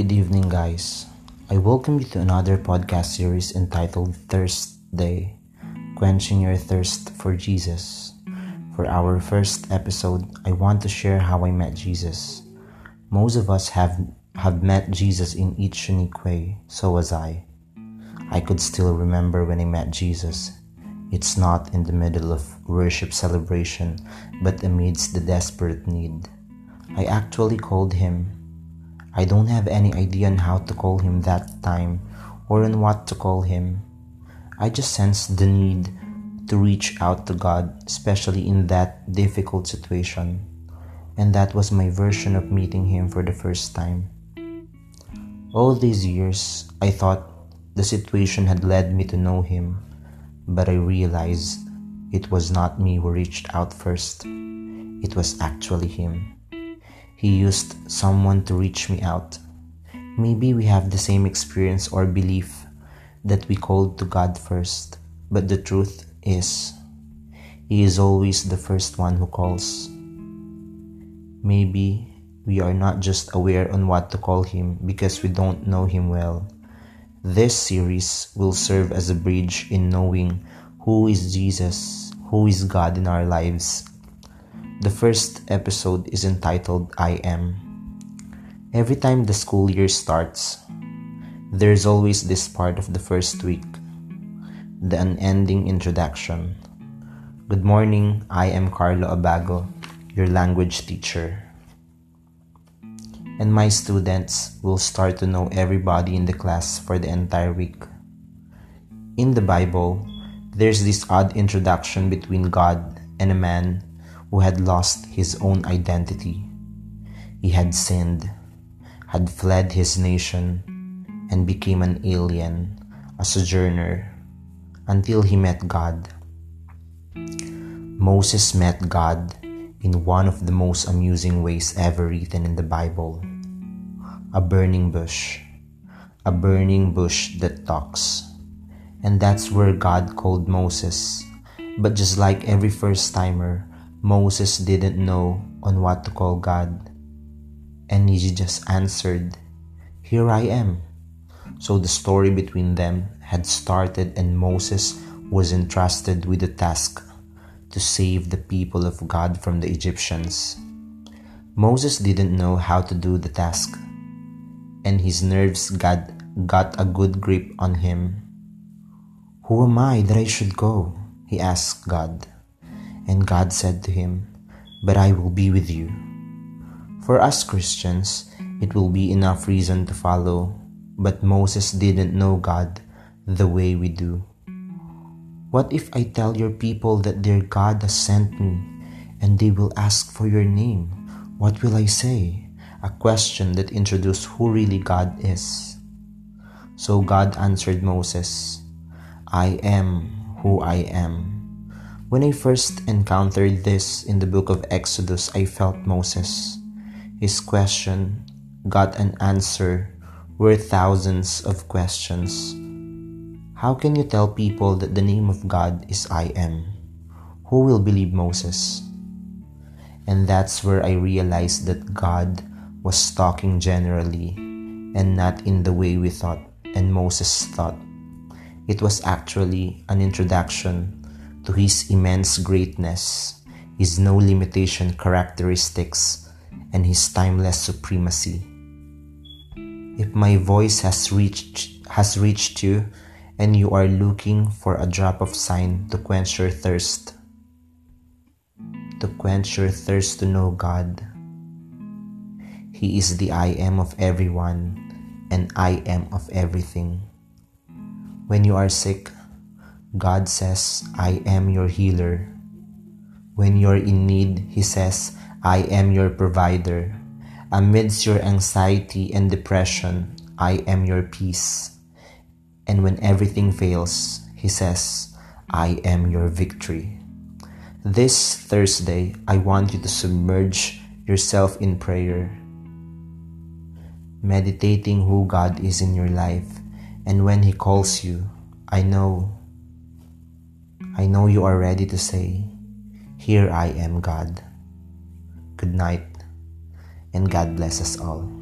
Good evening, guys. I welcome you to another podcast series entitled Thirst Day Quenching Your Thirst for Jesus. For our first episode, I want to share how I met Jesus. Most of us have, have met Jesus in each unique way, so was I. I could still remember when I met Jesus. It's not in the middle of worship celebration, but amidst the desperate need. I actually called him I don't have any idea on how to call him that time or on what to call him. I just sensed the need to reach out to God, especially in that difficult situation. And that was my version of meeting Him for the first time. All these years, I thought the situation had led me to know Him, but I realized it was not me who reached out first, it was actually Him. He used someone to reach me out. Maybe we have the same experience or belief that we called to God first, but the truth is, He is always the first one who calls. Maybe we are not just aware on what to call Him because we don't know Him well. This series will serve as a bridge in knowing who is Jesus, who is God in our lives, the first episode is entitled I Am. Every time the school year starts, there's always this part of the first week the unending introduction. Good morning, I am Carlo Abago, your language teacher. And my students will start to know everybody in the class for the entire week. In the Bible, there's this odd introduction between God and a man who had lost his own identity. He had sinned, had fled his nation, and became an alien, a sojourner, until he met God. Moses met God in one of the most amusing ways ever written in the Bible a burning bush, a burning bush that talks. And that's where God called Moses. But just like every first timer, Moses didn't know on what to call God. And he just answered, Here I am. So the story between them had started, and Moses was entrusted with the task to save the people of God from the Egyptians. Moses didn't know how to do the task, and his nerves got, got a good grip on him. Who am I that I should go? he asked God. And God said to him, But I will be with you. For us Christians, it will be enough reason to follow, but Moses didn't know God the way we do. What if I tell your people that their God has sent me, and they will ask for your name? What will I say? A question that introduced who really God is. So God answered Moses, I am who I am. When I first encountered this in the book of Exodus, I felt Moses. His question got an answer were thousands of questions. How can you tell people that the name of God is I am? Who will believe Moses? And that's where I realized that God was talking generally and not in the way we thought and Moses thought. It was actually an introduction to his immense greatness, his no limitation characteristics, and his timeless supremacy. If my voice has reached has reached you and you are looking for a drop of sign to quench your thirst, to quench your thirst to know God, He is the I am of everyone and I am of everything. When you are sick, God says, I am your healer. When you're in need, He says, I am your provider. Amidst your anxiety and depression, I am your peace. And when everything fails, He says, I am your victory. This Thursday, I want you to submerge yourself in prayer, meditating who God is in your life. And when He calls you, I know I know you are ready to say, Here I am, God. Good night, and God bless us all.